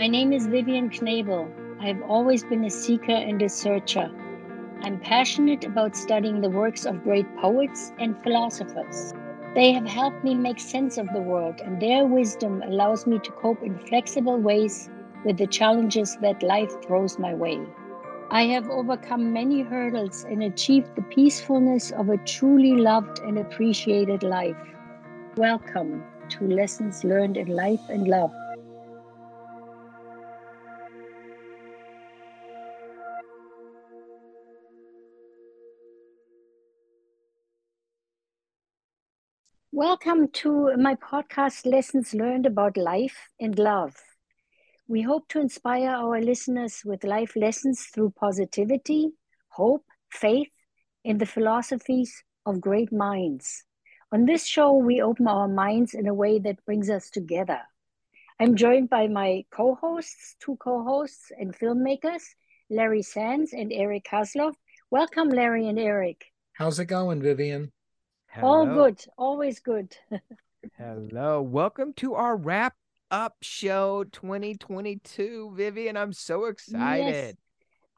My name is Vivianne Knebel. I have always been a seeker and a searcher. I'm passionate about studying the works of great poets and philosophers. They have helped me make sense of the world, and their wisdom allows me to cope in flexible ways with the challenges that life throws my way. I have overcome many hurdles and achieved the peacefulness of a truly loved and appreciated life. Welcome to Lessons Learned in Life and Love. Welcome to my podcast, Lessons Learned About Life and Love. We hope to inspire our listeners with life lessons through positivity, hope, faith, and the philosophies of great minds. On this show, we open our minds in a way that brings us together. I'm joined by my co hosts, two co hosts and filmmakers, Larry Sands and Eric Haslov. Welcome, Larry and Eric. How's it going, Vivianne? Hello. All good, always good. Hello, welcome to our wrap up show 2022, Vivianne. I'm so excited.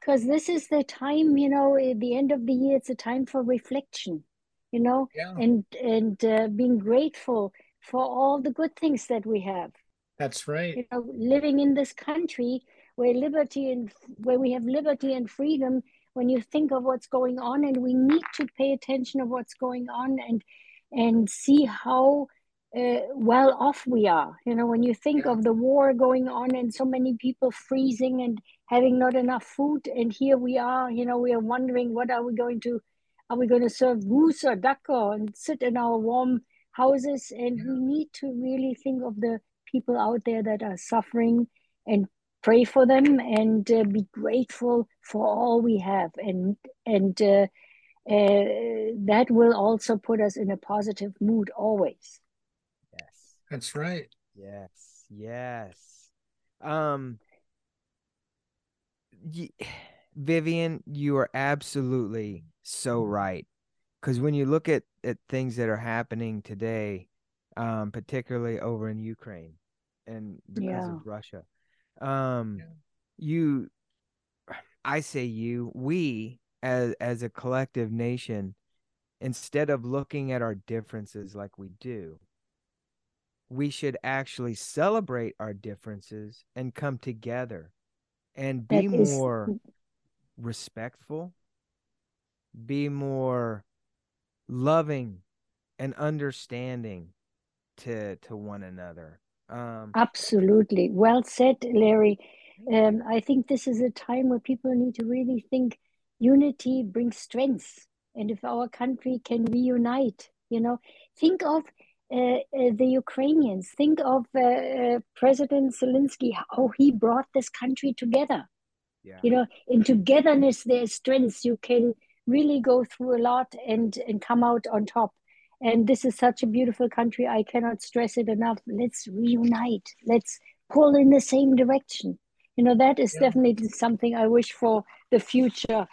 Because yes, this is the time, you know, at the end of the year, it's a time for reflection you know, yeah. and and uh, being grateful for all the good things that we have. That's right. You know, living in this country where liberty and where we have liberty and freedom. When you think of what's going on, and we need to pay attention of what's going on, and and see how uh, well off we are. You know, when you think yeah. of the war going on and so many people freezing and having not enough food, and here we are. You know, we are wondering what are we going to are we going to serve goose or duck or and sit in our warm houses? And we need to really think of the people out there that are suffering and pray for them and uh, be grateful for all we have. And and uh, uh, that will also put us in a positive mood always. Yes, that's right. Yes, yes. Um, y- Vivianne, you are absolutely so right because when you look at at things that are happening today um particularly over in ukraine and because yeah. of russia um yeah. you i say you we as as a collective nation instead of looking at our differences like we do we should actually celebrate our differences and come together and be that more respectful be more loving and understanding to to one another um absolutely well said larry um, i think this is a time where people need to really think unity brings strength and if our country can reunite you know think of uh, uh, the Ukrainians. Think of uh, uh President Zelensky, how he brought this country together. Yeah. You know, in togetherness, there's strength. You can really go through a lot and and come out on top and this is such a beautiful country i cannot stress it enough. Let's reunite. Let's pull in the same direction. You know that is yeah. definitely something i wish for the future.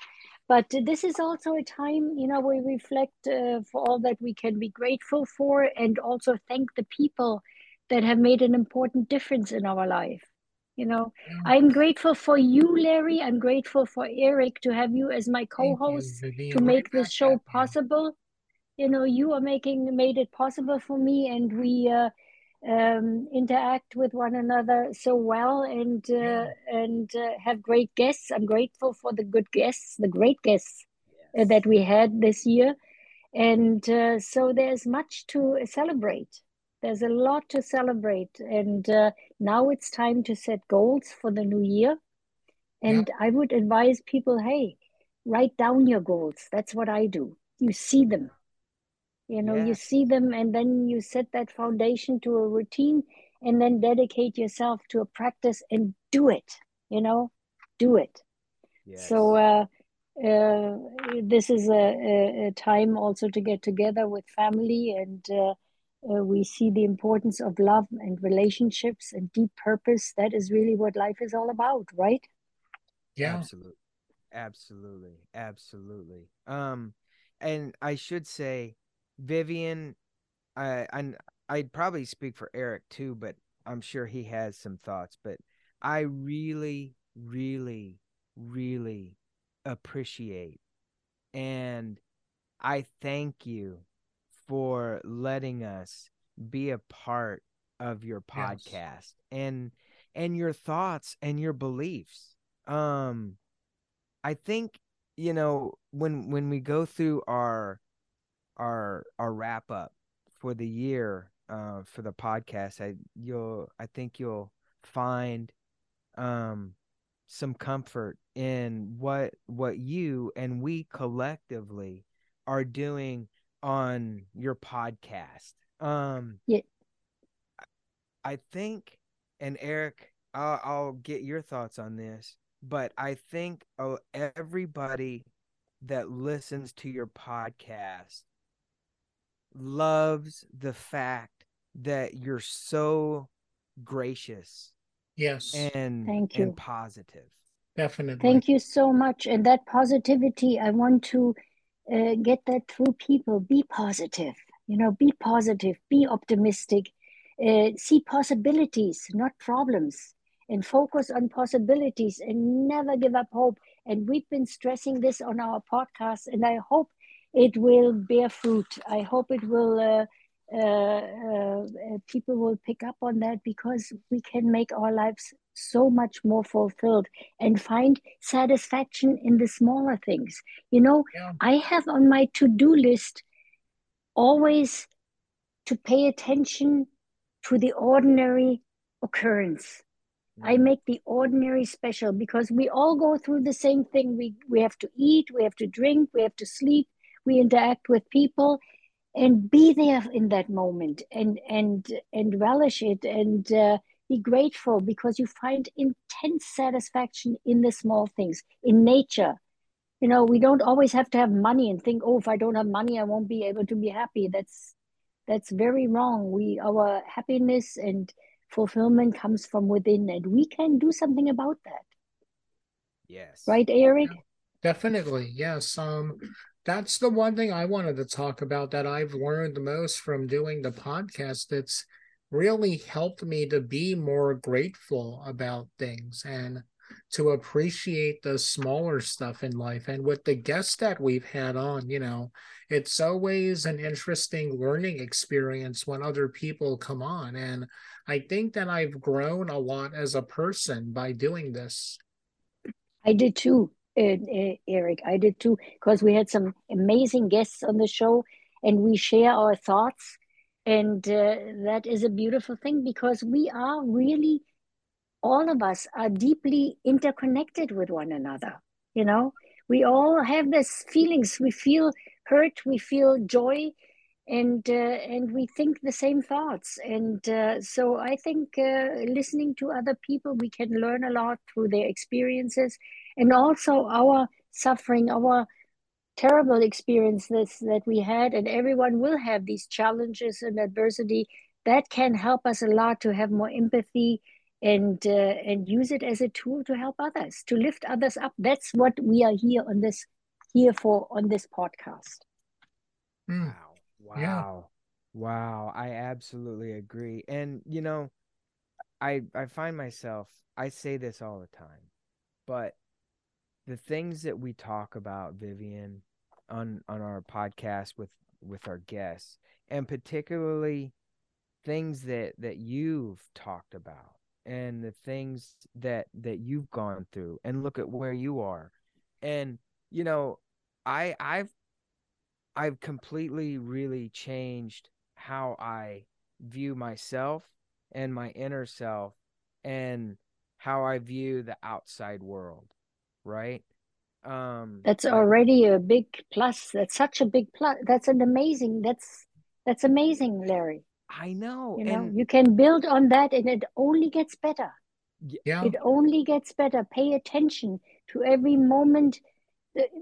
But this is also a time you know we reflect uh, for all that we can be grateful for and also thank the people that have made an important difference in our life. You know i'm grateful for you larry. I'm grateful for eric to have you as my co-host to make this show possible you know you are making made it possible for me and we uh, um, interact with one another so well and uh, yeah. and uh, have great guests i'm grateful for the good guests the great guests uh, yes. that we had this year and uh, so there's much to celebrate there's a lot to celebrate and uh, now it's time to set goals for the new year and yeah. i would advise people hey write down your goals that's what i do you see them you know yeah. you see them and then you set that foundation to a routine and then dedicate yourself to a practice and do it you know do it. Yes. so uh, uh, this is a, a, a, time also to get together with family and uh, uh, we see the importance of love and relationships and deep purpose. That is really what life is all about right? Yeah. Absolutely absolutely absolutely. Um and i should say vivianne i i i'd probably speak for eric too but i'm sure he has some thoughts but I really, really, really appreciate and I thank you for letting us be a part of your podcast yes. and and your thoughts and your beliefs. Um I think you know when when we go through our our our wrap up for the year uh, for the podcast, I you'll I think you'll find um some comfort in what what you and we collectively are doing on your podcast. Um yeah. I think and Eric, I'll, I'll get your thoughts on this, but I think oh, everybody that listens to your podcast loves the fact that you're so gracious yes. and thank you. and positive. Definitely. Thank you so much. And that positivity i want to uh, get that through people. Be positive. You know be positive. Be optimistic. Uh, see possibilities not problems. And focus on possibilities and never give up hope. And we've been stressing this on our podcast and i hope it will bear fruit. I hope it will. Uh, uh, uh, people will pick up on that because we can make our lives so much more fulfilled and find satisfaction in the smaller things. You know, yeah. I have on my to do list always to pay attention to the ordinary occurrence. I mm. make the ordinary special because we all go through the same thing. We we have to eat, we have to drink, we have to sleep, we interact with people and be there in that moment and and and relish it and uh, be grateful because you find intense satisfaction in the small things in nature. You know we don't always have to have money and think oh if i don't have money i won't be able to be happy. That's that's very wrong. We our happiness and fulfillment comes from within and we can do something about that. Yes. Right eric? Yeah, definitely yes. Um that's the one thing I wanted to talk about that I've learned the most from doing the podcast. That's really helped me to be more grateful about things and to appreciate the smaller stuff in life. And with the guests that we've had on, you know, it's always an interesting learning experience when other people come on. And I think that I've grown a lot as a person by doing this. I did too Eric. I did too, because we had some amazing guests on the show and we share our thoughts. And uh, that is a beautiful thing because we are really, all of us are deeply interconnected with one another. You know, we all have this feelings. We feel hurt, we feel joy, and uh, and we think the same thoughts and uh, so i think uh, listening to other people we can learn a lot through their experiences and also our suffering our terrible experiences that we had and everyone will have these challenges and adversity that can help us a lot to have more empathy and uh, and use it as a tool to help others to lift others up that's what we are here on this here for on this podcast mm. wow Wow. Yeah. Wow. I absolutely agree. And you know, I I find myself I say this all the time, but the things that we talk about, Vivianne, on on our podcast with with our guests, and particularly things that that you've talked about and the things that that you've gone through and look at where you are. And you know i i've I've completely really changed how I view myself and my inner self and how I view the outside world, right? Um That's already a big plus. That's such a big plus. That's an amazing. That's that's amazing, Larry. I know. You know, and, you can build on that and it only gets better. Yeah. It only gets better. Pay attention to every moment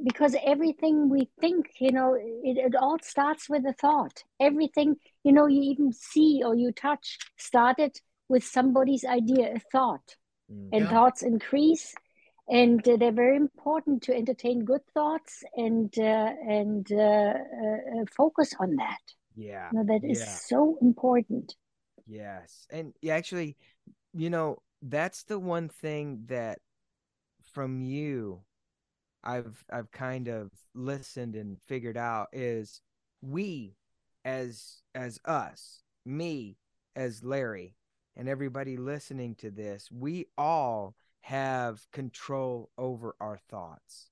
because everything we think you know it, it all starts with a thought everything you know you even see or you touch started with somebody's idea a thought mm, and yeah. thoughts increase and uh, they're very important to entertain good thoughts and uh, and uh, uh focus on that. Yeah. You know, that yeah. is so important. Yes. And actually you know that's the one thing that from you I've I've kind of listened and figured out is we as as us, me as Larry and everybody listening to this, we all have control over our thoughts.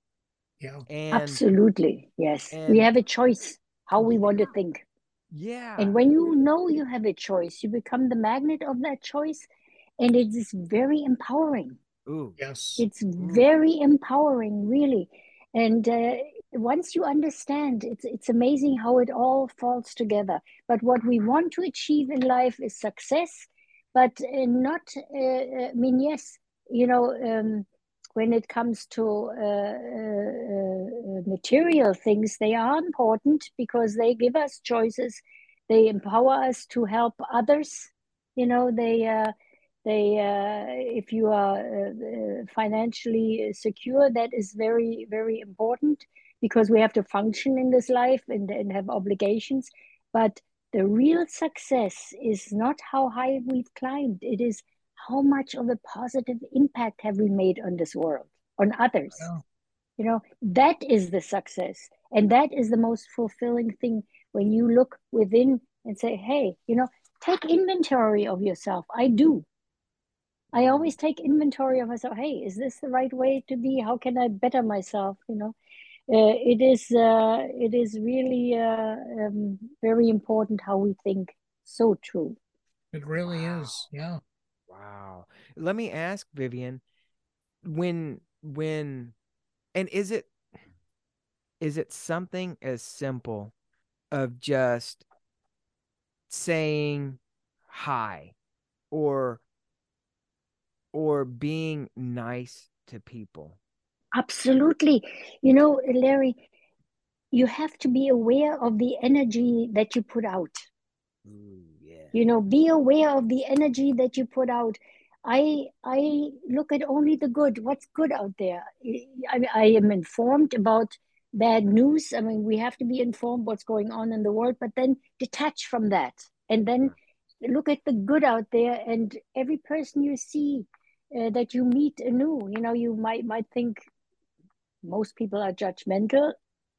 Yeah. And Absolutely. Yes. and- we have a choice how we want to think. yeah. And when you know you have a choice, you become the magnet of that choice. And it is very empowering. Ooh. Yes. It's very empowering, really. And uh, once you understand, it's it's amazing how it all falls together. But what we want to achieve in life is success, but uh, not. Uh, I mean, yes, you know, um, when it comes to uh, uh, uh, material things, they are important because they give us choices. They empower us to help others. You know, they. Uh, they uh, if you are uh, financially secure that is very very important because we have to function in this life and, and have obligations but the real success is not how high we've climbed it is how much of a positive impact have we made on this world on others you know that is the success and that is the most fulfilling thing when you look within and say hey you know take inventory of yourself i do I always take inventory of myself. Hey, is this the right way to be? How can I better myself? You know, uh, it is uh, it is really uh, um, very important how we think. So true. It really Wow. is. Yeah. Wow. Let me ask Vivianne when when and is it is it something as simple of just saying hi or or being nice to people? Absolutely. You know, Larry, you have to be aware of the energy that you put out. Yeah. You know be aware of the energy that you put out. I i look at only the good what's good out there. I, I am informed about bad news. I mean we have to be informed what's going on in the world but then detach from that and then look at the good out there and every person you see uh, that you meet anew you know you might might think most people are judgmental.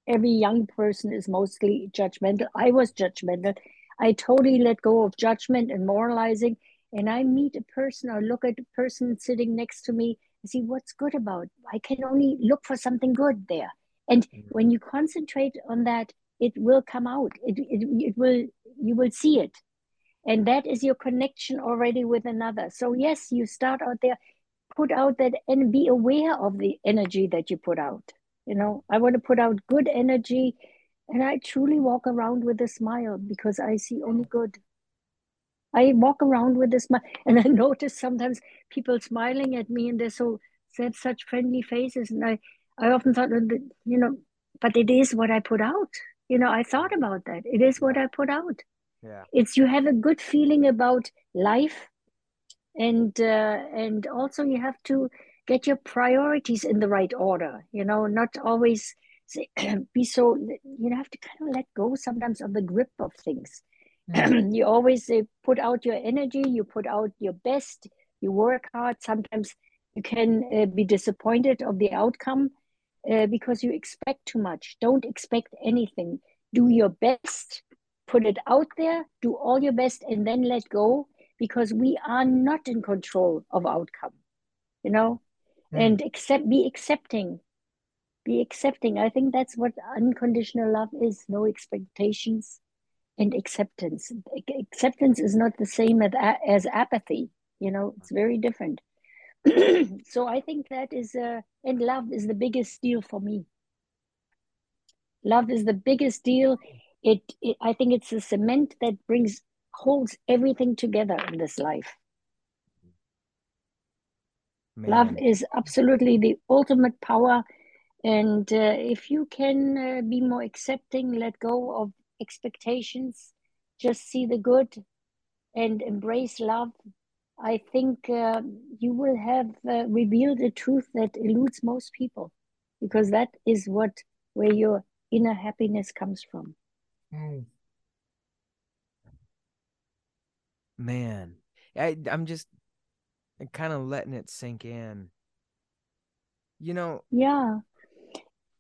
Every young person is mostly judgmental. I was judgmental I totally let go of judgment and moralizing. And I meet a person or look at a person sitting next to me and see what's good about. I can only look for something good there. And Mhm. when you concentrate on that, it will come out. It, it, it will you will see it. And that is your connection already with another. So yes, you start out there, put out that and be aware of the energy that you put out. You know, I want to put out good energy and I truly walk around with a smile because I see only good. I walk around with a smile, and I notice sometimes people smiling at me, and they're so they have such friendly faces, and I, I often thought, that, you know, but it is what I put out. You know, I thought about that. It is what I put out. Yeah. It's you have a good feeling about life, and uh, and also you have to get your priorities in the right order. You know, not always say, be so you have to kind of let go sometimes of the grip of things. You always uh, put out your energy you put out your best you work hard. Sometimes you can uh, be disappointed of the outcome uh, because you expect too much. Don't expect anything. Do your best put it out there do all your best and then let go because we are not in control of outcome you know? Mm. and accept be accepting be accepting. I think that's what unconditional love is no expectations and acceptance. Acceptance is not the same as, as apathy, you know, it's very different. so I think that is, uh, and love is the biggest deal for me. Love is the biggest deal. It, it, I think it's the cement that brings, holds everything together in this life. Man. Love is absolutely the ultimate power and uh, if you can uh, be more accepting, let go of expectations, just see the good and embrace love, I think uh, you will have uh, revealed a truth that eludes most people because that is what where your inner happiness comes from. Oh, Man, I, I'm just kind of letting it sink in. You know, yeah.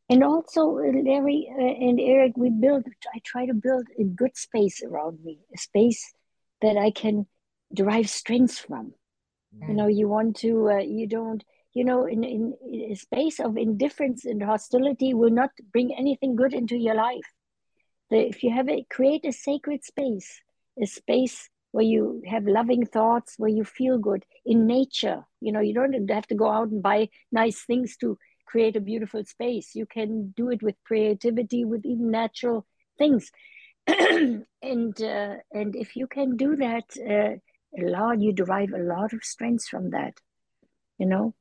And also, Larry uh, and Eric, we build, I try to build a good space around me, a space that I can derive strength from. Mm. You know, you want to, uh, you don't, you know, in, in, a space of indifference and hostility will not bring anything good into your life. If you have a, create a sacred space, a space where you have loving thoughts, where you feel good in nature. You know, you don't have to go out and buy nice things to create a beautiful space. You can do it with creativity, with even natural things. and uh, and if you can do that, uh, a lot you derive a lot of strength from that. You know,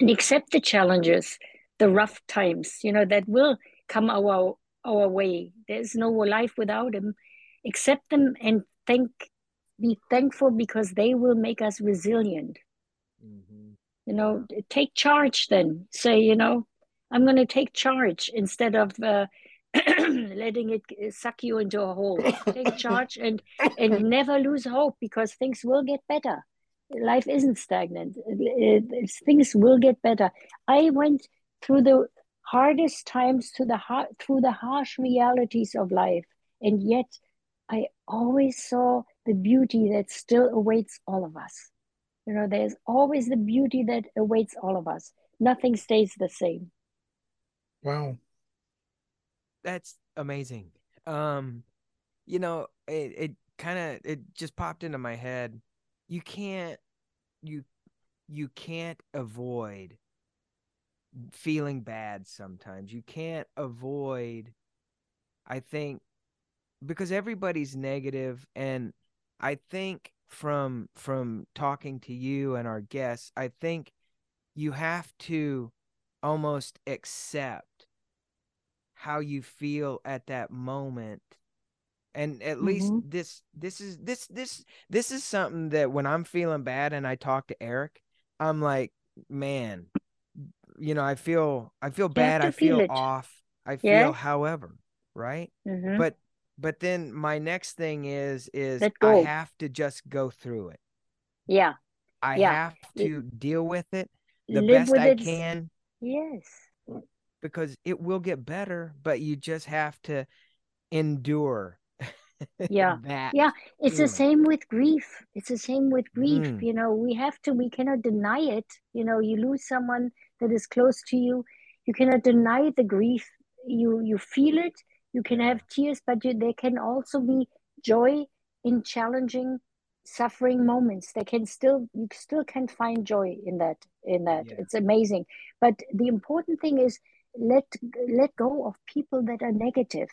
and accept the challenges, the rough times. You know that will come our our way. There's no life without them. Accept them and thank, be thankful because they will make us resilient. You know take charge then. Say you know i'm going to take charge instead of uh, letting it suck you into a hole. Take charge and and never lose hope because things will get better. Life isn't stagnant. It, it, things will get better. I went through the hardest times to the har- through the harsh realities of life and yet i always saw the beauty that still awaits all of us you know, there's always the beauty that awaits all of us. Nothing stays the same. Wow. That's amazing. Um, you know, it, it kind of it just popped into my head. You can't you you can't avoid feeling bad sometimes. You can't avoid I think because everybody's negative and I think from from talking to you and our guests, I think you have to almost accept how you feel at that moment and at mm-hmm. least this this is this this this is something that when i'm feeling bad and i talk to eric i'm like man you know i feel i feel bad i feel, feel off i feel yeah. however right mm-hmm. but but then my next thing is is I have to just go through it. Yeah. I yeah. have to it, deal with it the best I can. Yes. Because it will get better, but you just have to endure. yeah. yeah. It's feeling. the same with grief. It's the same with grief. Mm. You know, we have to, we cannot deny it. You know, you lose someone that is close to you. You cannot deny the grief. You you feel it you can have tears but you, there can also be joy in challenging suffering moments. They can still you still can find joy in that in that. Yeah. it's amazing. But the important thing is let let go of people that are negative.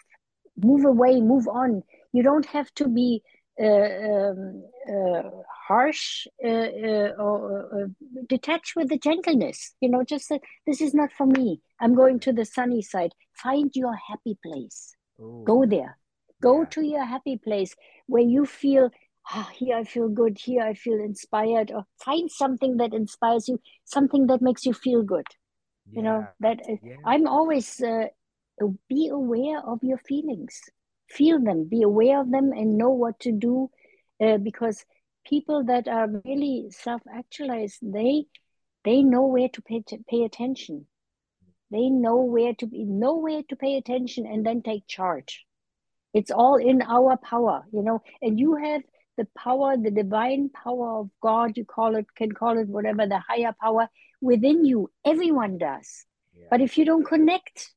Move away move on. You don't have to be um, uh, harsh uh, uh or uh, detach with the gentleness you know just that this is not for me i'm going to the sunny side find your happy place Ooh. go there go yeah. to your happy place where you feel oh, here i feel good here i feel inspired or find something that inspires you something that makes you feel good yeah. you know that yeah. i'm always be aware of your feelings feel them, be aware of them, and know what to do. Uh, because people that are really self-actualized, they they know where to pay to pay attention. They know where to be know where to pay attention and then take charge. It's all in our power, you know. And you have the power, the divine power of God. You call it, can call it whatever, the higher power within you. Everyone does. Yeah. But if you don't connect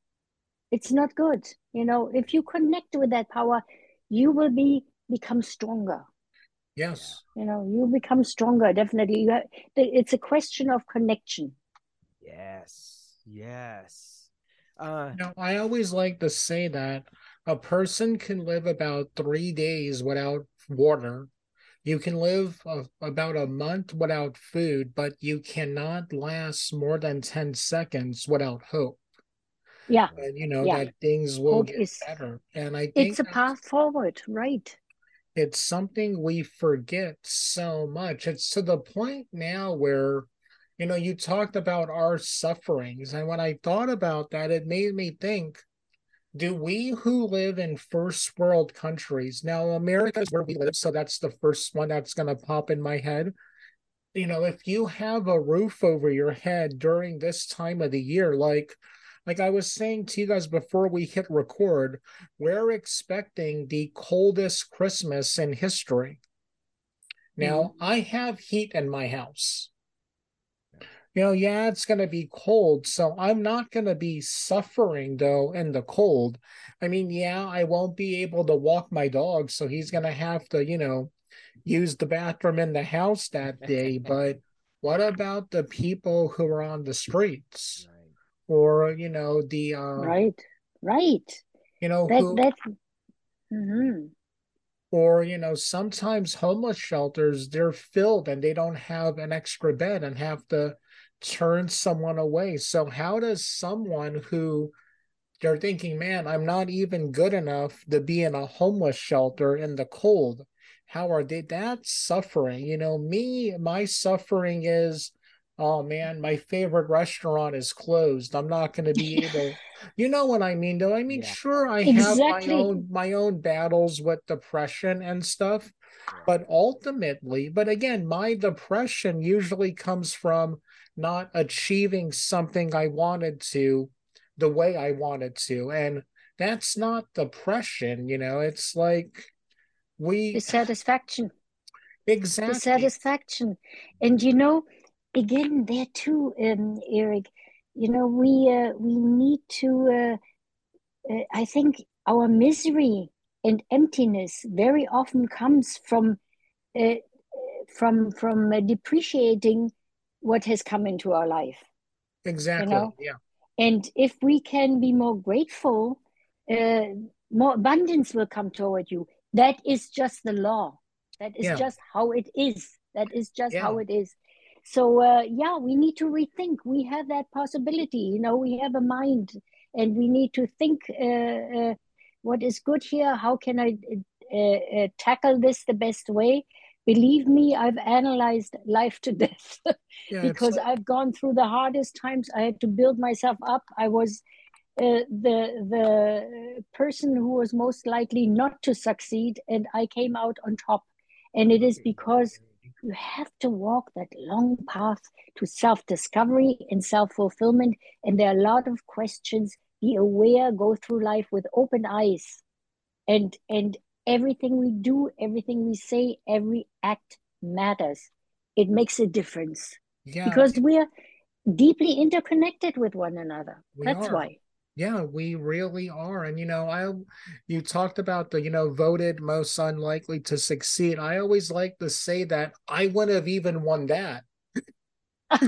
it's not good. You know if you connect with that power you will be become stronger. Yes. You know you become stronger definitely. You have, it's a question of connection. Yes. Yes. Uh you know, i always like to say that a person can live about three days without water. You can live a, about a month without food but you cannot last more than 10 seconds without hope yeah. And you know yeah. that things will Hope get is, better. And i think it's a path forward right. It's something we forget so much. It's to the point now where you know you talked about our sufferings and when i thought about that it made me think do we who live in first world countries now america is where we live so that's the first one that's going to pop in my head. You know, if you have a roof over your head during this time of the year, like like I was saying to you guys before we hit record, we're expecting the coldest Christmas in history. Now, mm-hmm. I have heat in my house. You know, yeah, it's going to be cold. So I'm not going to be suffering, though, in the cold. I mean, yeah, I won't be able to walk my dog. So he's going to have to, you know, use the bathroom in the house that day. but what about the people who are on the streets? Or, you know, the. Uh, right, right. You know, that, who, that's. Mm-hmm or you know sometimes homeless shelters they're filled and they don't have an extra bed and have to turn someone away so how does someone who they're thinking man i'm not even good enough to be in a homeless shelter in the cold how are they that suffering you know me my suffering is oh man, my favorite restaurant is closed. I'm not going to be able. you know what I mean, though. I mean, yeah. sure, I exactly. have my own my own battles with depression and stuff, but ultimately, but again, my depression usually comes from not achieving something I wanted to the way I wanted to, and that's not depression. You know, it's like we dissatisfaction. Exactly. Dissatisfaction, and you know again there too, um, Eric. You know, we uh, we need to. Uh, uh, I think our misery and emptiness very often comes from uh, from from uh, depreciating what has come into our life. Exactly. You know? Yeah. And if we can be more grateful, uh, more abundance will come toward you. That is just the law. That is yeah. just how it is. That is just yeah. how it is so uh, yeah we need to rethink. We have that possibility you know we have a mind and we need to think uh, uh, what is good here how can i uh, uh, tackle this the best way? Believe me i've analyzed life to death yeah, because i've gone through the hardest times. I had to build myself up. I was uh, the the person who was most likely not to succeed and i came out on top. And it is because you have to walk that long path to self discovery and self fulfillment. And there are a lot of questions. Be aware, go through life with open eyes. And, and everything we do, everything we say, every act matters. It makes a difference yeah. because we're deeply interconnected with one another. We That's are. why. Yeah, we really are. And you know, I you talked about the, you know, voted most unlikely to succeed. I always like to say that I wouldn't have even won that.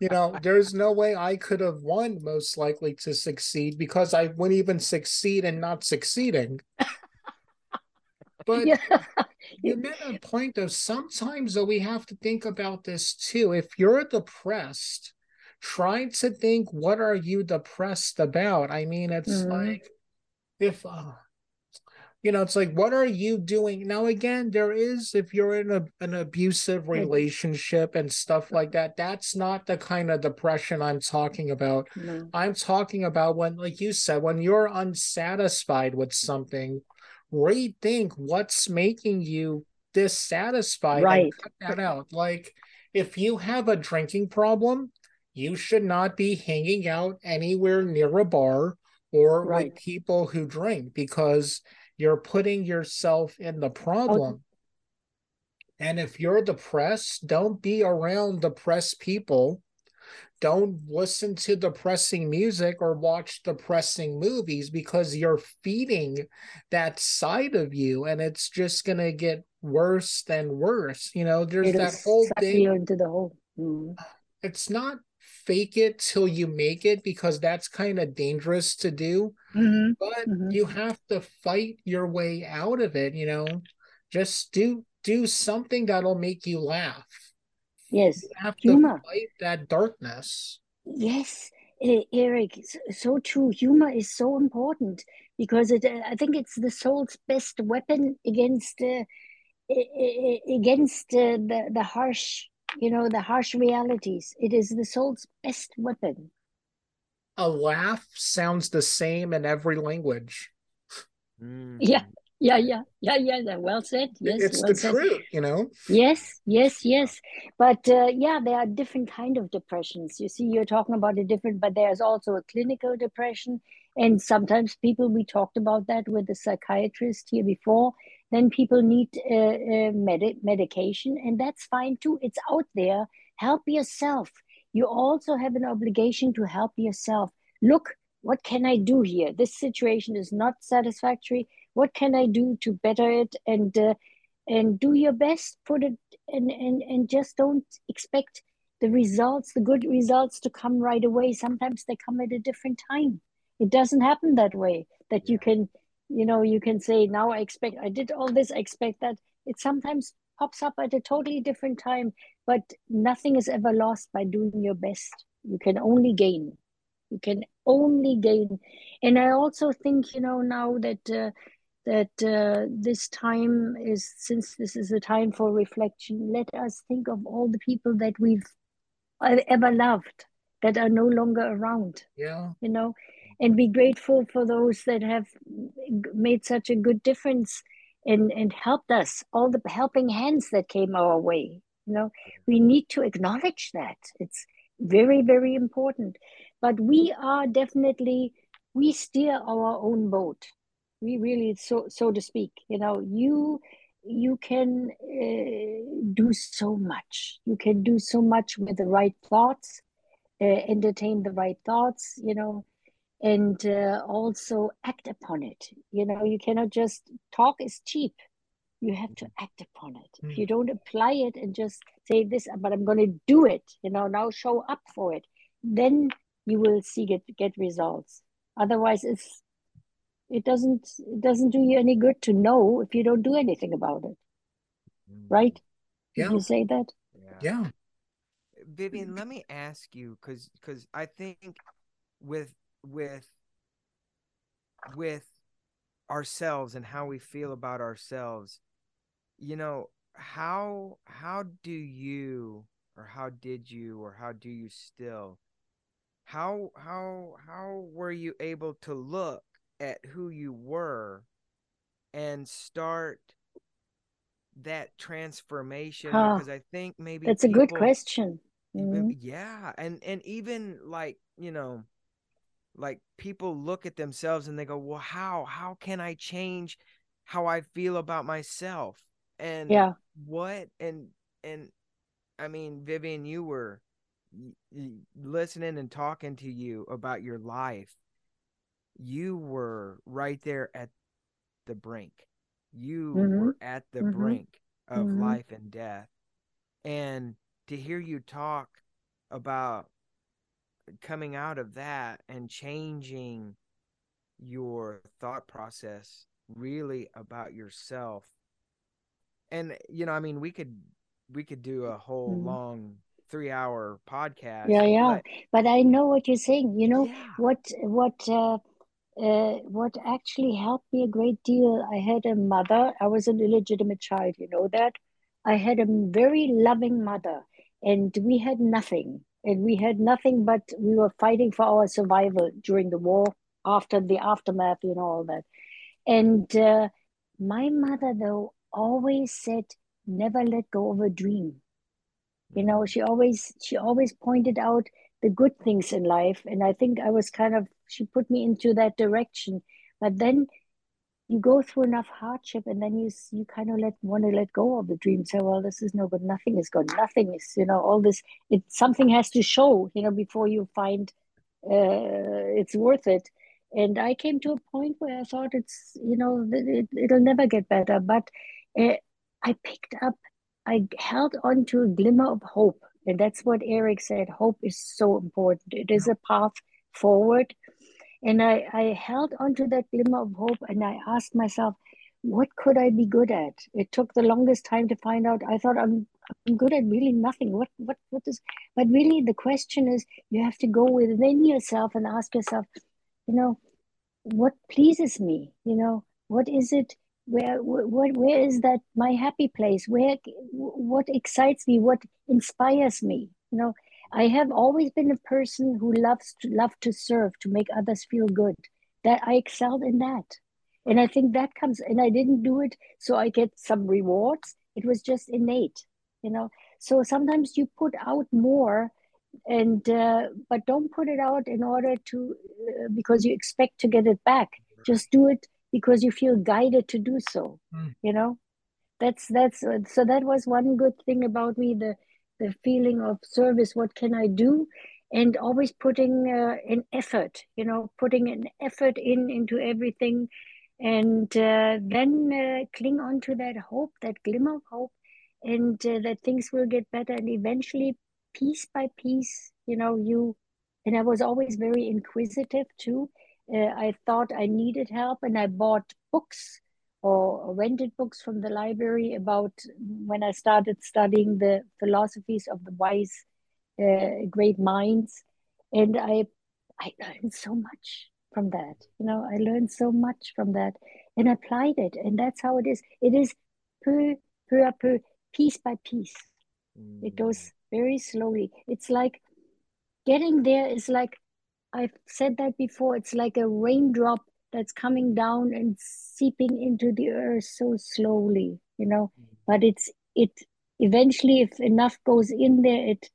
you know, there's no way I could have won most likely to succeed because I wouldn't even succeed in not succeeding. But yeah. you made a point though. Sometimes though we have to think about this too. If you're depressed, try to think what are you depressed about? I mean it's mm-hmm. like if uh, you know it's like what are you doing? Now again there is if you're in a, an abusive relationship and stuff like that that's not the kind of depression i'm talking about. No. i'm talking about when like you said when you're unsatisfied with something rethink what's making you dissatisfied right. cut that out. Like if you have a drinking problem you should not be hanging out anywhere near a bar or right. with people who drink because you're putting yourself in the problem. And if you're depressed, don't be around depressed people. Don't listen to depressing music or watch depressing movies because you're feeding that side of you and it's just going to get worse than worse. You know, there's It'll that whole thing. into the hole. Mm. It's not fake it till you make it because that's kind of dangerous to do. Mm-hmm. But mm-hmm. you have to fight your way out of it, you know. Just do do something that'll make you laugh. Yes. You have to Humor. fight that darkness. Yes. Eric, so true. Humor is so important because it, I think it's the soul's best weapon against uh, against uh, the the harsh you know, the harsh realities. It is the soul's best weapon. A laugh sounds the same in every language. Mm. Yeah, yeah, yeah, yeah, yeah. Well said. Yes, it's well the said. truth, you know. Yes, yes, yes. But uh, yeah, there are different kind of depressions. You see, you're talking about a different, but there's also a clinical depression, and sometimes people. We talked about that with the psychiatrist here before. Then people need uh, uh, med- medication, and that's fine too. It's out there. Help yourself. You also have an obligation to help yourself. Look, what can I do here? This situation is not satisfactory. What can I do to better it? And uh, and do your best. Put it and and and just don't expect the results, the good results, to come right away. Sometimes they come at a different time. It doesn't happen that way. That yeah. you can, you know, you can say now I expect I did all this. I expect that. It sometimes pops up at a totally different time. But nothing is ever lost by doing your best. You can only gain. You can only gain. And I also think, you know, now that uh, that uh, this time is since this is a time for reflection let us think of all the people that we've ever loved that are no longer around yeah you know and be grateful for those that have made such a good difference and and helped us all the helping hands that came our way you know. We need to acknowledge that. It's very very important. But we are definitely we steer our own boat. We really so so to speak you know. You you can uh, do so much. You can do so much with the right thoughts uh, entertain the right thoughts you know and uh, also act upon it. You know you cannot just talk is cheap. You have to act upon it. Mm. if you don't apply it and just say this but i'm going to do it you know now show up for it then you will see get get results. Otherwise it's it doesn't it doesn't do you any good to know if you don't do anything about it. Mm. right? Yeah. Did you say that? Yeah. yeah. Vivianne let me ask you because because i think with with with ourselves and how we feel about ourselves you know how how do you or how did you or how do you still how how how were you able to look at who you were and start that transformation huh. because I think maybe that's people, a good question. Mm-hmm. Yeah, and and even like you know, like people look at themselves and they go, "Well, how how can I change how I feel about myself?" And yeah, what and and I mean, Vivianne, you were listening and talking to you about your life you were right there at the brink. You mm-hmm. were at the mm-hmm. brink of mm-hmm. life and death. And to hear you talk about coming out of that and changing your thought process really about yourself. And you know, I mean, we could we could do a whole mm-hmm. long three hour podcast. Yeah, yeah. But, but, I know what you're saying. You know yeah. what what uh uh, what actually helped me a great deal, I had a mother. I was an illegitimate child, you know that. I had a very loving mother, and we had nothing. And we had nothing but we were fighting for our survival during the war, after the aftermath, you know, all that. And uh, my mother, though, always said, never let go of a dream. You know, she always she always pointed out the good things in life. And I think I was kind of, she put me into that direction. But then you go through enough hardship and then you you kind of let want to let go of the dream say well this is no good nothing is good nothing is you know all this it something has to show you know before you find uh, it's worth it and i came to a point where i thought it's you know it, it'll never get better but uh, i picked up i held on to a glimmer of hope and that's what Eric said. Hope is so important. It is a path forward. And I, I held onto that glimmer of hope and I asked myself, what could I be good at? It took the longest time to find out. I thought I'm I'm good at really nothing. What what what is but really the question is you have to go within yourself and ask yourself, you know, what pleases me? You know, what is it where where, where is that my happy place where what excites me what inspires me you know i have always been a person who loves to love to serve to make others feel good that i excelled in that And I think that comes, and I didn't do it so I get some rewards. It was just innate, you know. So sometimes you put out more, and uh, but don't put it out in order to uh, because you expect to get it back. Just do it because you feel guided to do so. Mm. You know, that's that's uh, so that was one good thing about me the the feeling of service. What can I do? And always putting uh, an effort, you know, putting an effort in into everything and uh, then uh, cling on to that hope, that glimmer of hope, and uh, that things will get better. And eventually, piece by piece, you know, you, and I was always very inquisitive too. Uh, I thought I needed help, and I bought books or rented books from the library about when I started studying the philosophies of the wise, uh, great minds. And I, I learned so much from that. You know, I learned so much from that and applied it. And that's how it is. It is per, per, per, piece by piece. Mm. It goes very slowly. It's like getting there is like, I've said that before, it's like a raindrop that's coming down and seeping into the earth so slowly, you know. Mm. But it's, it eventually, if enough goes in there, it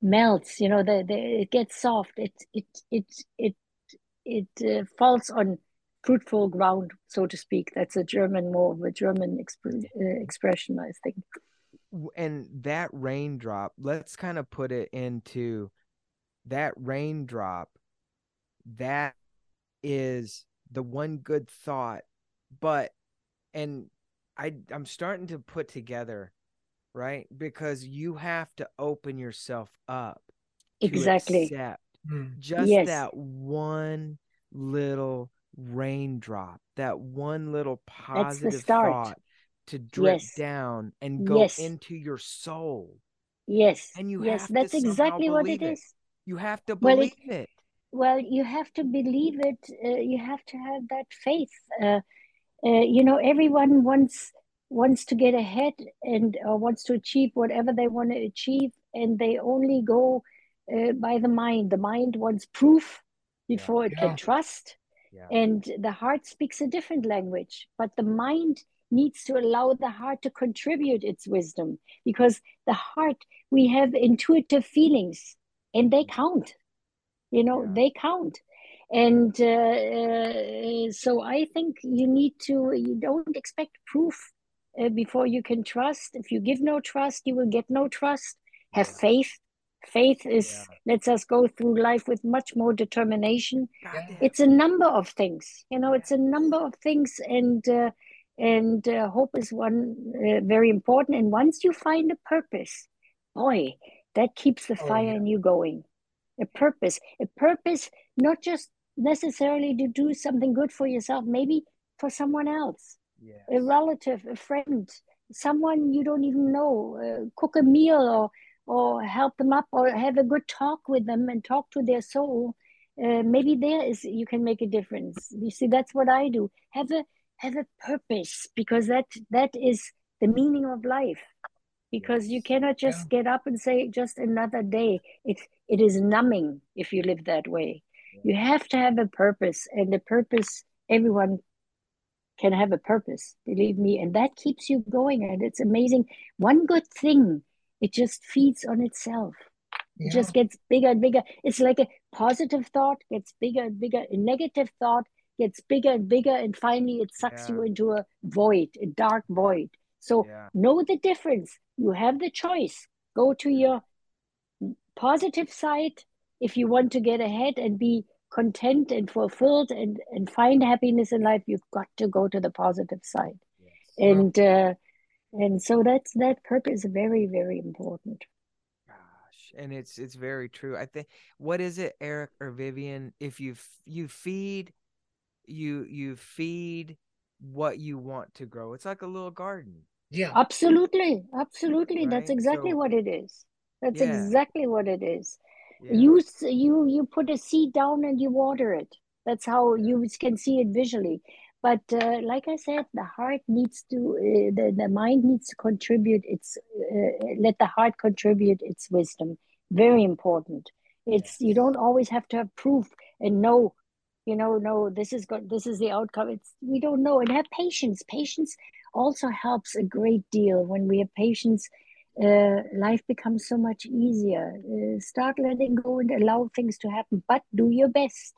melts, you know, the, the, it gets soft. It, it, it, it it uh, falls on fruitful ground, so to speak. That's a German, more of a German exp- uh, expression, I think. And that raindrop, let's kind of put it into that raindrop. That is the one good thought, but and I I'm starting to put together, right? Because you have to open yourself up exactly accept Hmm. Just yes. that one little raindrop, that one little positive thought to drip yes. down and go yes. into your soul. Yes. And you yes, have that's exactly what it, it is. You have to believe well, it, it. Well, you have to believe it. Uh, you have to have that faith. Uh, uh, you know, everyone wants wants to get ahead and wants to achieve whatever they want to achieve, and they only go uh, by the mind. The mind wants proof before yeah. it yeah. can trust. Yeah. And the heart speaks a different language, but the mind needs to allow the heart to contribute its wisdom because the heart, we have intuitive feelings and they count. You know, they count. And uh, uh, so I think you need to, you don't expect proof uh, before you can trust. If you give no trust, you will get no trust. Have faith Faith is yeah. lets us go through life with much more determination. Yeah. It's a number of things, you know. It's a number of things, and uh, and uh, hope is one uh, very important. And once you find a purpose, boy, that keeps the oh, fire yeah. in you going. A purpose, a purpose, not just necessarily to do something good for yourself, maybe for someone else, yes. a relative, a friend, someone you don't even know. Uh, cook a meal or or help them up or have a good talk with them and talk to their soul uh, maybe there is you can make a difference you see that's what i do have a have a purpose because that that is the meaning of life because you cannot just yeah. get up and say just another day it it is numbing if you live that way yeah. you have to have a purpose and the purpose everyone can have a purpose believe me and that keeps you going and it's amazing one good thing it just feeds on itself. Yeah. It just gets bigger and bigger. It's like a positive thought gets bigger and bigger. A negative thought gets bigger and bigger. And finally, it sucks yeah. you into a void, a dark void. So know the difference. You have the choice. Go to your positive side if you want to get ahead and be content and fulfilled and, and find happiness in life. You've got to go to the positive side. Yes. And, uh, and so that's that purpose is very very important gosh and it's it's very true i think what is it eric or vivianne if you you feed you you feed what you want to grow it's like a little garden yeah absolutely absolutely right? that's exactly so, what it is that's yeah. exactly what it is yeah. you you you put a seed down and you water it that's how you can see it visually but uh, like i said the heart needs to uh, the, the mind needs to contribute its uh, let the heart contribute its wisdom very important it's you don't always have to have proof and know you know, no, this is good, this is the outcome. It's we don't know. And have patience. Patience also helps a great deal. When we have patience, uh, life becomes so much easier. Uh, start letting go and allow things to happen, but do your best.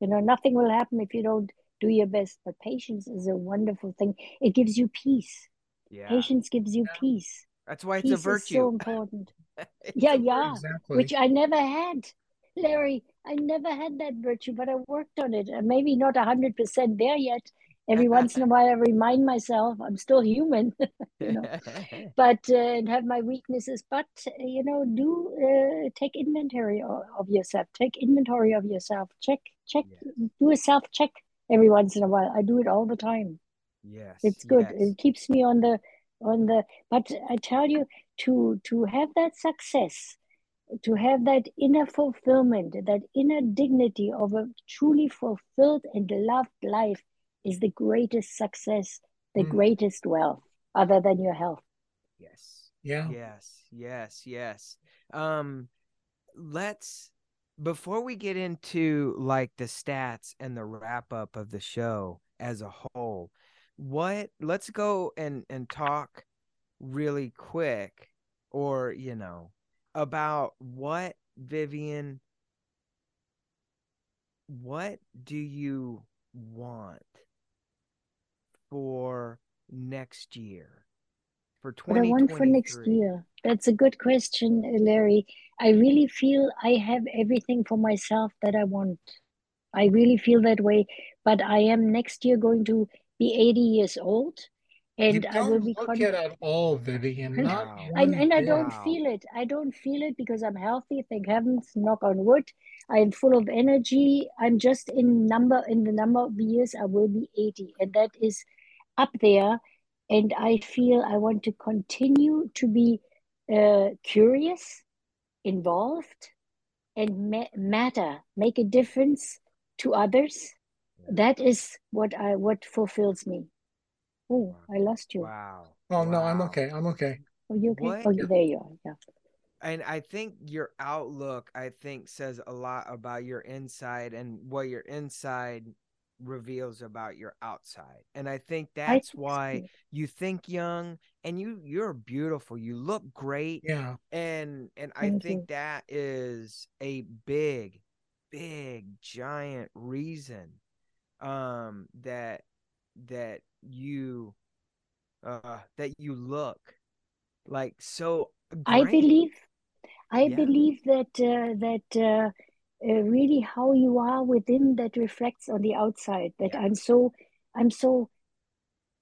You know, nothing will happen if you don't do your best. But patience is a wonderful thing. It gives you peace. Yeah. Patience gives you Yeah. peace. That's why it's Peace a is virtue. so important. Yeah, yeah. Exactly. Which I never had, Larry. I never had that virtue, but I worked on it. And maybe not hundred percent there yet. Every once in a while, I remind myself I'm still human, you know. But uh, and have my weaknesses. But you know, do uh, take inventory of, of yourself. Take inventory of yourself. Check, check. Yes. Do a self check every once in a while. I do it all the time yes. it's good yes. it keeps me on the on the but i tell you to to have that success to have that inner fulfillment that inner dignity of a truly fulfilled and loved life is the greatest success the Mm. greatest wealth other than your health Yes. Yeah. Yes. Yes. Yes. Um, let's before we get into like the stats and the wrap up of the show as a whole, what let's go and and talk really quick or you know about what Vivianne what do you want for next year for what i want for next year that's a good question larry i really feel i have everything for myself that i want I really feel that way. But I am next year going to be 80 years old You and I will be look con- it at all, Vivianne. Not Wow. and, and I don't Wow. feel it. I don't feel it because I'm healthy, thank heavens, knock on wood. I'm full of energy. I'm just in number in the number of years I will be 80. And that is up there. And I feel I want to continue to be uh, curious, involved, and ma- matter, make a difference to others. Yeah. That is what I what fulfills me. Oh, Wow. I lost you. Wow. Oh no, I'm okay. I'm okay. Are you okay? What? Oh, there you are. Yeah. And I think your outlook, I think, says a lot about your inside and what your inside reveals about your outside. And I think I that's think why so. you think young and you you're beautiful. You look great. Yeah. And and I think you. that is a big, big, giant reason um that that you uh that you look like so I believe I Yeah. believe that uh, that uh, uh, really how you are within that reflects on the outside. That Yeah. I'm so I'm so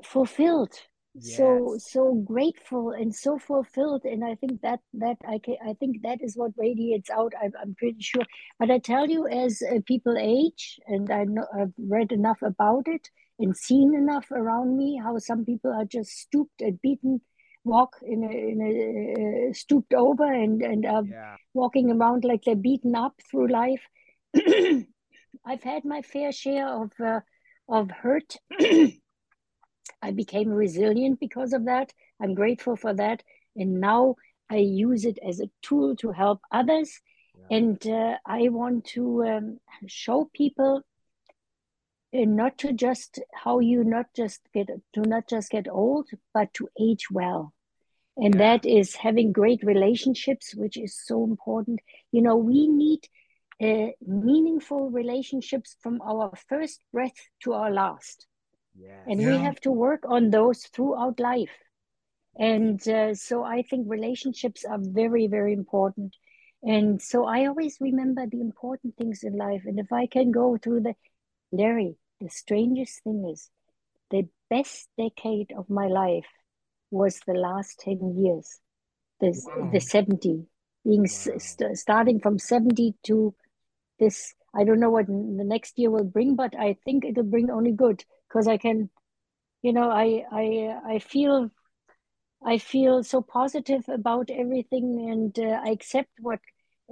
fulfilled, so so grateful and so fulfilled. And I think that that I can, I think that is what radiates out. I'm, I'm pretty sure. But I tell you, as uh, people age, and I know I've read enough about it and seen enough around me, how some people are just stooped and beaten, walk in a, in a uh, stooped over and and are Yeah. walking around like they're beaten up through life. I've had my fair share of uh, of hurt. I became resilient because of that. I'm grateful for that, and now I use it as a tool to help others. Yeah. And uh, I want to um, show people uh, not to just how you not just get to not just get old, but to age well. And Yeah. that is having great relationships, which is so important. You know, we need uh, meaningful relationships from our first breath to our last. Yes. And we have to work on those throughout life. And uh, so I think relationships are very, very important. And so I always remember the important things in life. And if I can go through the, Larry, the strangest thing is the best decade of my life was the last 10 years, this, Wow. the 70, being Wow. st- starting from 70 to this. I don't know what the next year will bring, but I think it'll bring only good because I can, you know, I, I, I feel I feel so positive about everything, and uh, I accept what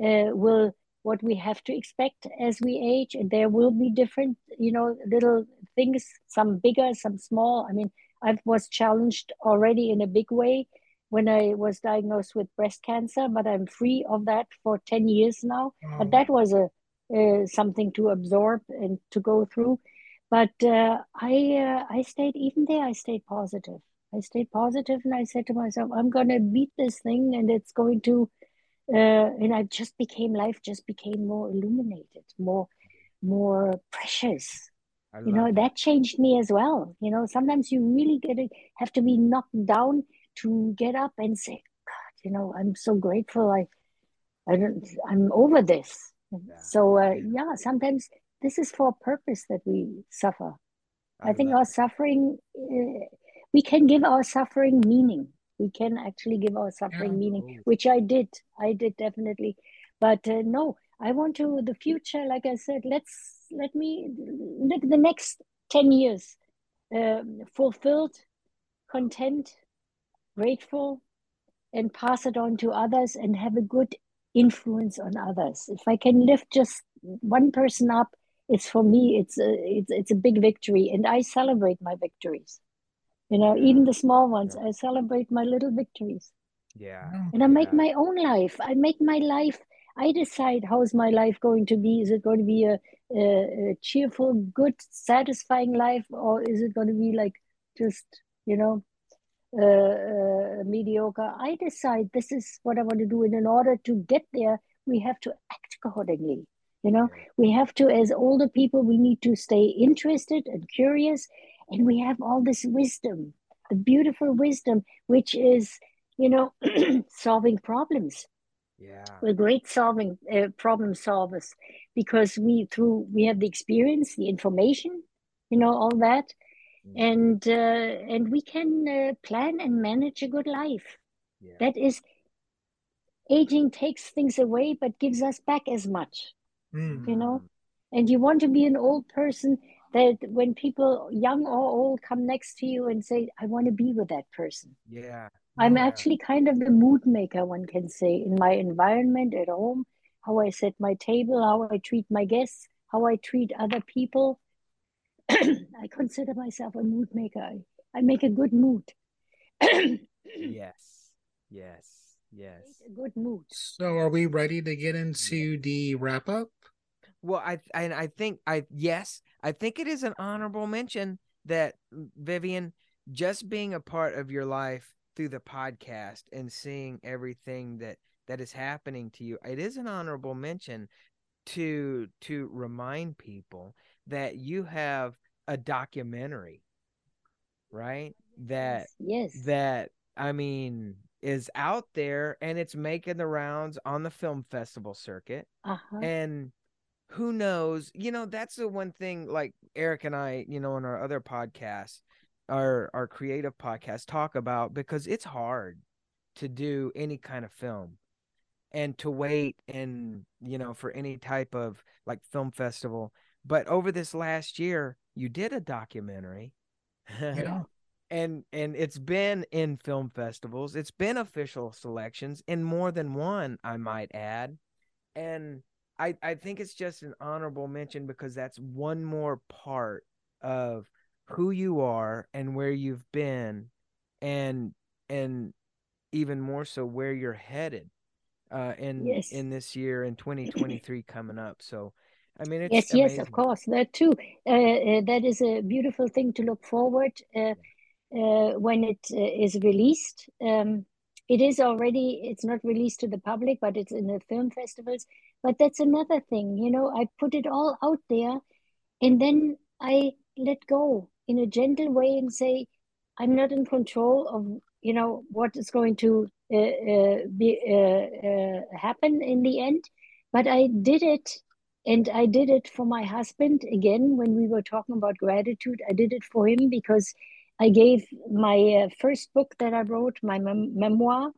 uh, will what we have to expect as we age. And there will be different, you know, little things, some bigger, some small. I mean, I was challenged already in a big way when I was diagnosed with breast cancer, but I'm free of that for ten years now. But Oh, that was a uh, something to absorb and to go through. But uh, I uh, I stayed even there. I stayed positive. I stayed positive, and I said to myself, "I'm going to beat this thing, and it's going to." Uh, and I just became life just became more illuminated, more more precious. You know that. that changed me as well. You know, sometimes you really get to have to be knocked down to get up and say, "God, you know, I'm so grateful. I, I don't, I'm over this." Yeah. So uh, yeah, sometimes this is for a purpose that we suffer. I, I think our suffering, uh, we can give our suffering meaning. We can actually give our suffering yeah. meaning, which I did. I did definitely. But uh, no, I want to the future. Like I said, let's let me look the next ten years um, fulfilled, content, grateful, and pass it on to others and have a good influence on others. If I can lift just one person up, it's for me. It's a it's it's a big victory, and I celebrate my victories. You know, even the small ones. Yeah. I celebrate my little victories. Yeah. And I make my own life. I make my life. I decide how is my life going to be. Is it going to be a, a, a cheerful, good, satisfying life, or is it going to be like just you know uh, uh, mediocre. I decide this is what I want to do, and in order to get there, we have to act accordingly. You know, we have to, as older people, we need to stay interested and curious, and we have all this wisdom, the beautiful wisdom, which is, you know, solving problems. Yeah, we're great solving uh, problem solvers because we through we have the experience, the information, you know, all that, mm. and uh, and we can uh, plan and manage a good life. Yeah. That is, aging takes things away but gives us back as much mm. you know and you want to be an old person that when people young or old come next to you and say i want to be with that person yeah i'm yeah. actually kind of the mood maker one can say in my environment at home how i set my table how i treat my guests how i treat other people. I consider myself a mood maker. I, I make a good mood. Yes. Yes. Yes. A good mood. So are we ready to get into the wrap up? Well, I and I think I yes, I think it is an honorable mention that Vivianne just being a part of your life through the podcast and seeing everything that that is happening to you. It is an honorable mention to to remind people that you have a documentary, right? That yes, that I mean is out there and it's making the rounds on the film festival circuit. Uh-huh. And who knows? You know, that's the one thing like Eric and I, you know, in our other podcasts, our our creative podcast talk about because it's hard to do any kind of film and to wait and you know for any type of like film festival. But over this last year you did a documentary. Yeah. and and it's been in film festivals. It's been official selections in more than one i might add. And I, I think it's just an honorable mention because that's one more part of who you are and where you've been and and even more so where you're headed uh in yes. in this year in 2023 coming up. So i mean yes amazing. yes of course that too. Uh, uh, that is a beautiful thing to look forward uh, uh when it uh, is released. Um it is already it's not released to the public but it's in the film festivals. But that's another thing you know i put it all out there and then i let go in a gentle way and say i'm not in control of you know what is going to uh, uh, be uh, uh happen in the end but i did it and i did it for my husband again when we were talking about gratitude i did it for him because I gave my uh, first book that I wrote, my mem- memoir,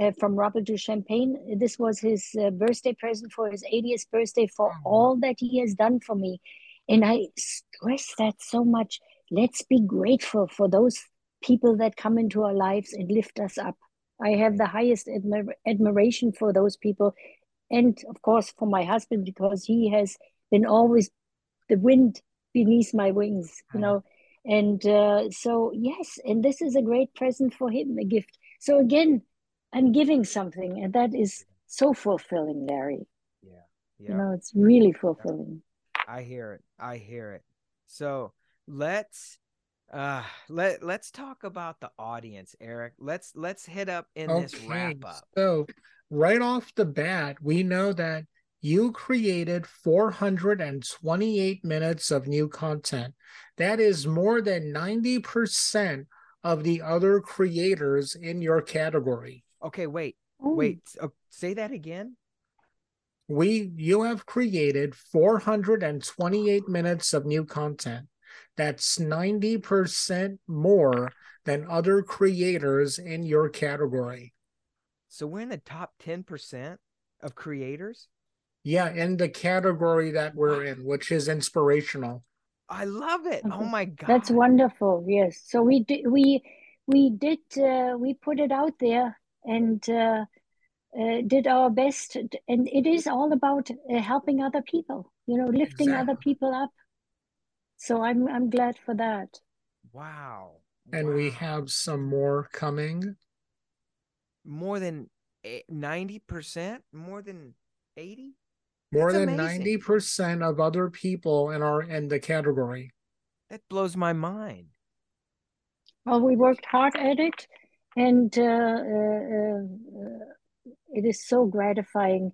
uh, from Robert du Champagne. This was his uh, birthday present for his 80th birthday for oh, all that he has done for me. And I stress that so much. Let's be grateful for those people that come into our lives and lift us up. I have the highest admir- admiration for those people. And of course, for my husband, because he has been always the wind beneath my wings, you uh-huh. know and uh, so yes and this is a great present for him a gift so again i'm giving something and that is so fulfilling larry Yeah. yeah You know, it's really fulfilling. I hear it. I hear it. So let's uh let let's talk about the audience, Eric. Let's let's hit up in okay, this wrap up. So right off the bat, we know that you created 428 minutes of new content. That is more than 90% of the other creators in your category. Okay, wait. Ooh. Wait. Oh, say that again. We you have created 428 minutes of new content. That's 90% more than other creators in your category. So we're in the top 10% of creators? Yeah, in the category that we're in, which is inspirational. I love it. Oh my god. That's wonderful. Yes. So we did we we did uh, we put it out there and uh, uh, did our best and it is all about uh, helping other people, you know, lifting exactly. other people up. So I'm I'm glad for that. Wow. And wow. we have some more coming. More than 90%, more than 80? More That's than ninety percent of other people in our in the category. That blows my mind. Well, we worked hard at it, and uh, uh, uh, it is so gratifying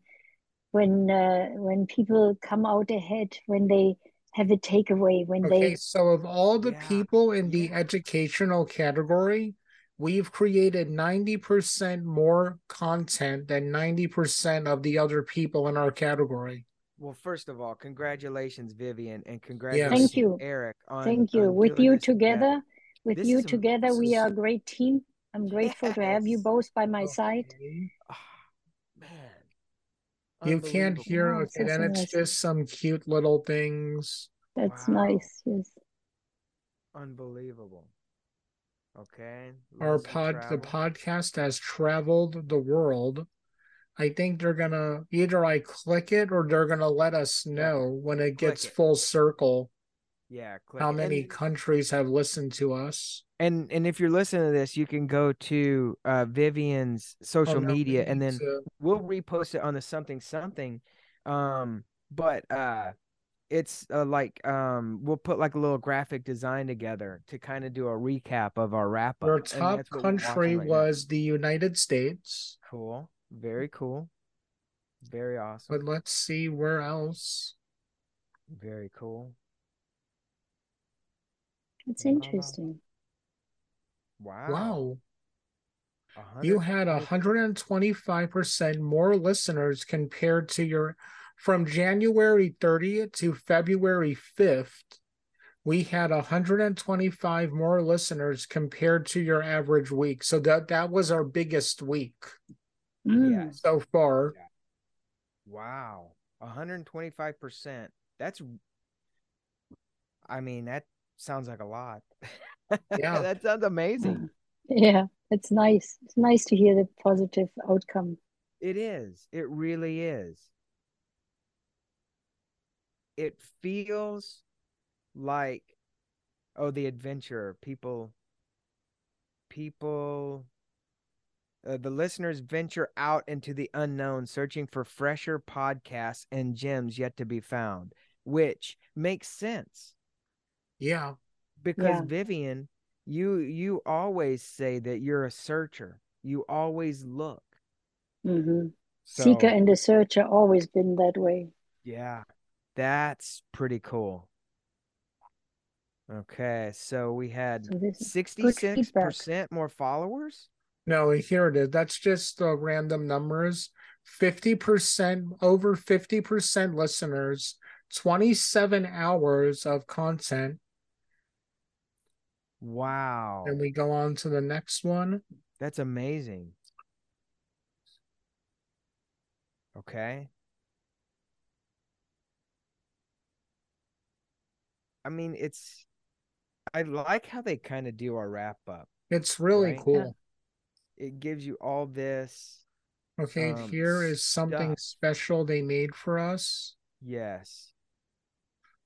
when uh, when people come out ahead when they have a takeaway when okay, they. So, of all the yeah. people in the educational category, we've created 90% more content than 90% of the other people in our category. Well, first of all, congratulations, Vivianne, and congratulations, Thank you. Eric. On, Thank you. with you together, with this you together, we are a great team. I'm grateful yes. to have you both by my okay. side. Man. You can't hear, oh, okay, then it's just some cute little things. That's wow. nice, yes. Unbelievable. Okay. Our pod the podcast has traveled the world. I think they're gonna either I click it or they're gonna let us know when it gets it. full circle. Yeah, how many and, countries have listened to us? And and if you're listening to this, you can go to uh, Vivianne's social oh, no, media, and then to... we'll repost it on the something something. Um, but uh, it's uh, like um we'll put like a little graphic design together to kind of do a recap of our wrap up. Our top country right was now. the United States. Cool. Very cool. Very awesome. But let's see where else. Very cool. It's interesting. Wow. Wow. You had 125% more listeners compared to your from January 30th to February 5th, we had 125 more listeners compared to your average week. So that that was our biggest week mm. so far. Yeah. Wow. 125%. That's I mean, that sounds like a lot. Yeah. that sounds amazing. Yeah, it's nice. It's nice to hear the positive outcome. It is. It really is it feels like oh the adventure people people uh, the listeners venture out into the unknown searching for fresher podcasts and gems yet to be found which makes sense yeah because yeah. vivianne you you always say that you're a searcher you always look mm-hmm. so, seeker and the searcher always been that way yeah that's pretty cool. Okay, so we had sixty-six percent more followers. No, here it is. That's just the random numbers. Fifty percent, over fifty percent listeners, twenty-seven hours of content. Wow! And we go on to the next one. That's amazing. Okay. I mean, it's I like how they kind of do our wrap up. It's really right? cool. It gives you all this. Okay, um, here is something stuff. special they made for us. Yes.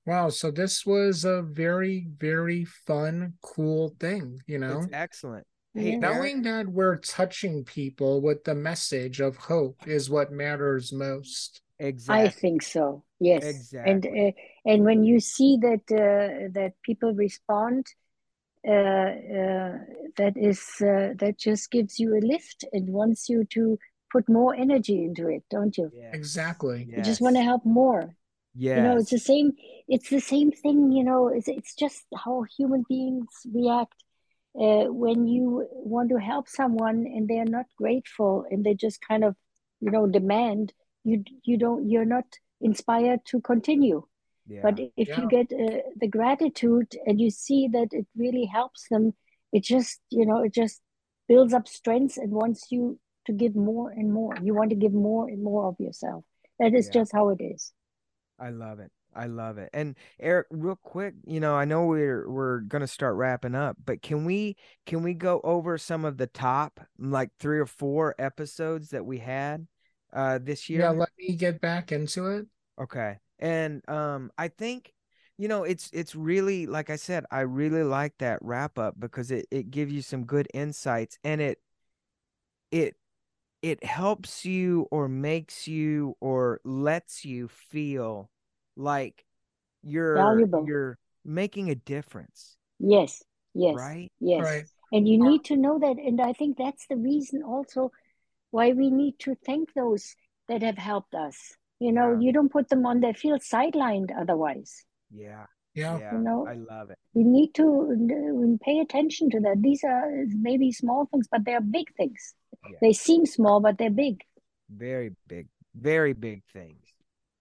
Wow, so this was a very, very fun, cool thing, you know? It's excellent. Hey, knowing that we're touching people with the message of hope is what matters most. Exactly. I think so. Yes. Exactly. And uh, and when you see that uh, that people respond, uh, uh, that is uh, that just gives you a lift and wants you to put more energy into it, don't you? Yeah. Exactly. You just want to help more. Yes. You know, it's the same. It's the same thing. You know, it's it's just how human beings react. Uh, when you want to help someone and they're not grateful and they just kind of, you know, demand, you you don't you're not inspired to continue. yeah. But if Yeah. you get uh, the gratitude and you see that it really helps them, it just, you know, it just builds up strength and wants you to give more and more. You want to give more and more of yourself. That is Yeah. just how it is. I love it. I love it. And Eric, real quick, you know, I know we're we're gonna start wrapping up, but can we can we go over some of the top like three or four episodes that we had uh this year? Yeah, let me get back into it. Okay. And um I think you know it's it's really like I said, I really like that wrap up because it it gives you some good insights and it it it helps you or makes you or lets you feel like you're Valuable. you're making a difference, Yes, yes, right? yes. Right. And you need to know that. And I think that's the reason also why we need to thank those that have helped us. You know, Yeah. you don't put them on their field sidelined otherwise. Yeah. Yeah. Yeah. You know, I love it. we need to pay attention to that. These are maybe small things, but they are big things. Yeah. They seem small, but they're big. Very big, very big things.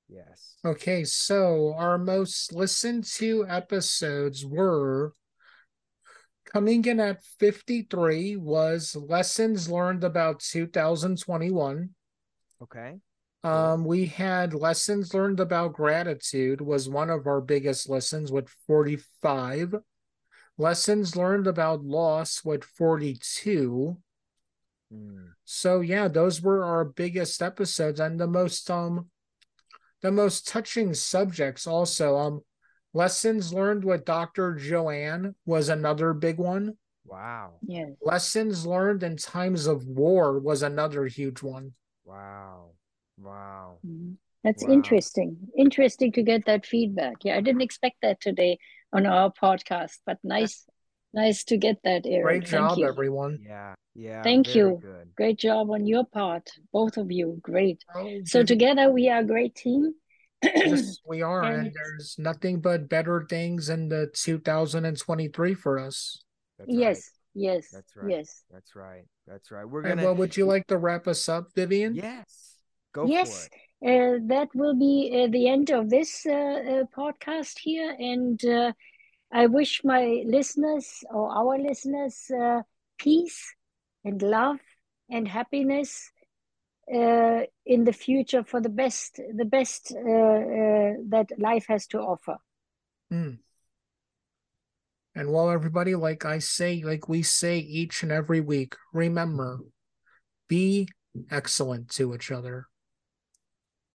Yes. Okay, so our most listened to episodes were coming in at 53 was lessons learned about 2021. Okay. Um, we had lessons learned about gratitude was one of our biggest lessons with 45. Lessons learned about loss with 42. Mm. So yeah, those were our biggest episodes and the most um the most touching subjects also. Um lessons learned with Dr. Joanne was another big one. Wow. Yeah. Lessons learned in times of war was another huge one. Wow. Wow. Mhm. That's Wow. interesting. Interesting to get that feedback. Yeah, I didn't expect that today on our podcast, but nice, nice to get that, Eric. Great Thank job, you. everyone. Yeah. Yeah. Thank you. Good. Great job on your part, both of you. Great. Oh, So did- together we are a great team. yes, we are, and And- there's nothing but better things in the 2023 for us. That's right. yes, yes, That's right. yes, That's right. That's right. We're gonna. well, would you like to wrap us up, Vivianne? Yes. Go yes. for it. Uh, that will be uh, the end of this uh, uh, podcast here, and uh, I wish my listeners or our listeners uh, peace and love and happiness uh, in the future for the best, the best uh, uh, that life has to offer. Hmm. And well, everybody, like I say, like we say each and every week, remember, be excellent to each other.